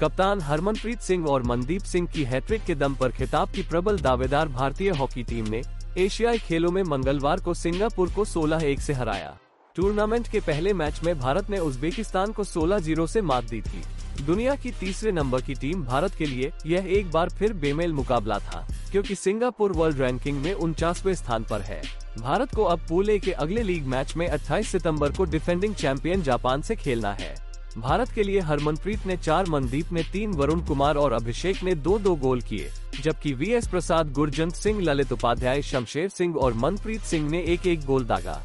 कप्तान हरमनप्रीत सिंह और मनदीप सिंह की हैट्रिक के दम पर खिताब की प्रबल दावेदार भारतीय हॉकी टीम ने एशियाई खेलों में मंगलवार को सिंगापुर को 16 एक से हराया। टूर्नामेंट के पहले मैच में भारत ने उज्बेकिस्तान को 16 ज़ीरो से मात दी थी। दुनिया की तीसरे नंबर की टीम भारत के लिए यह एक बार फिर बेमेल मुकाबला था, क्योंकि सिंगापुर वर्ल्ड रैंकिंग में उनचासवे स्थान पर है। भारत को अब पूल के अगले लीग मैच में 28 सितंबर को डिफेंडिंग चैंपियन जापान से खेलना है। भारत के लिए हरमनप्रीत ने चार, मनदीप ने तीन, वरुण कुमार और अभिषेक ने दो दो गोल किए, जबकि वी एस प्रसाद, गुरजंत सिंह, ललित उपाध्याय, शमशेर सिंह और मनप्रीत सिंह ने एक एक गोल दागा।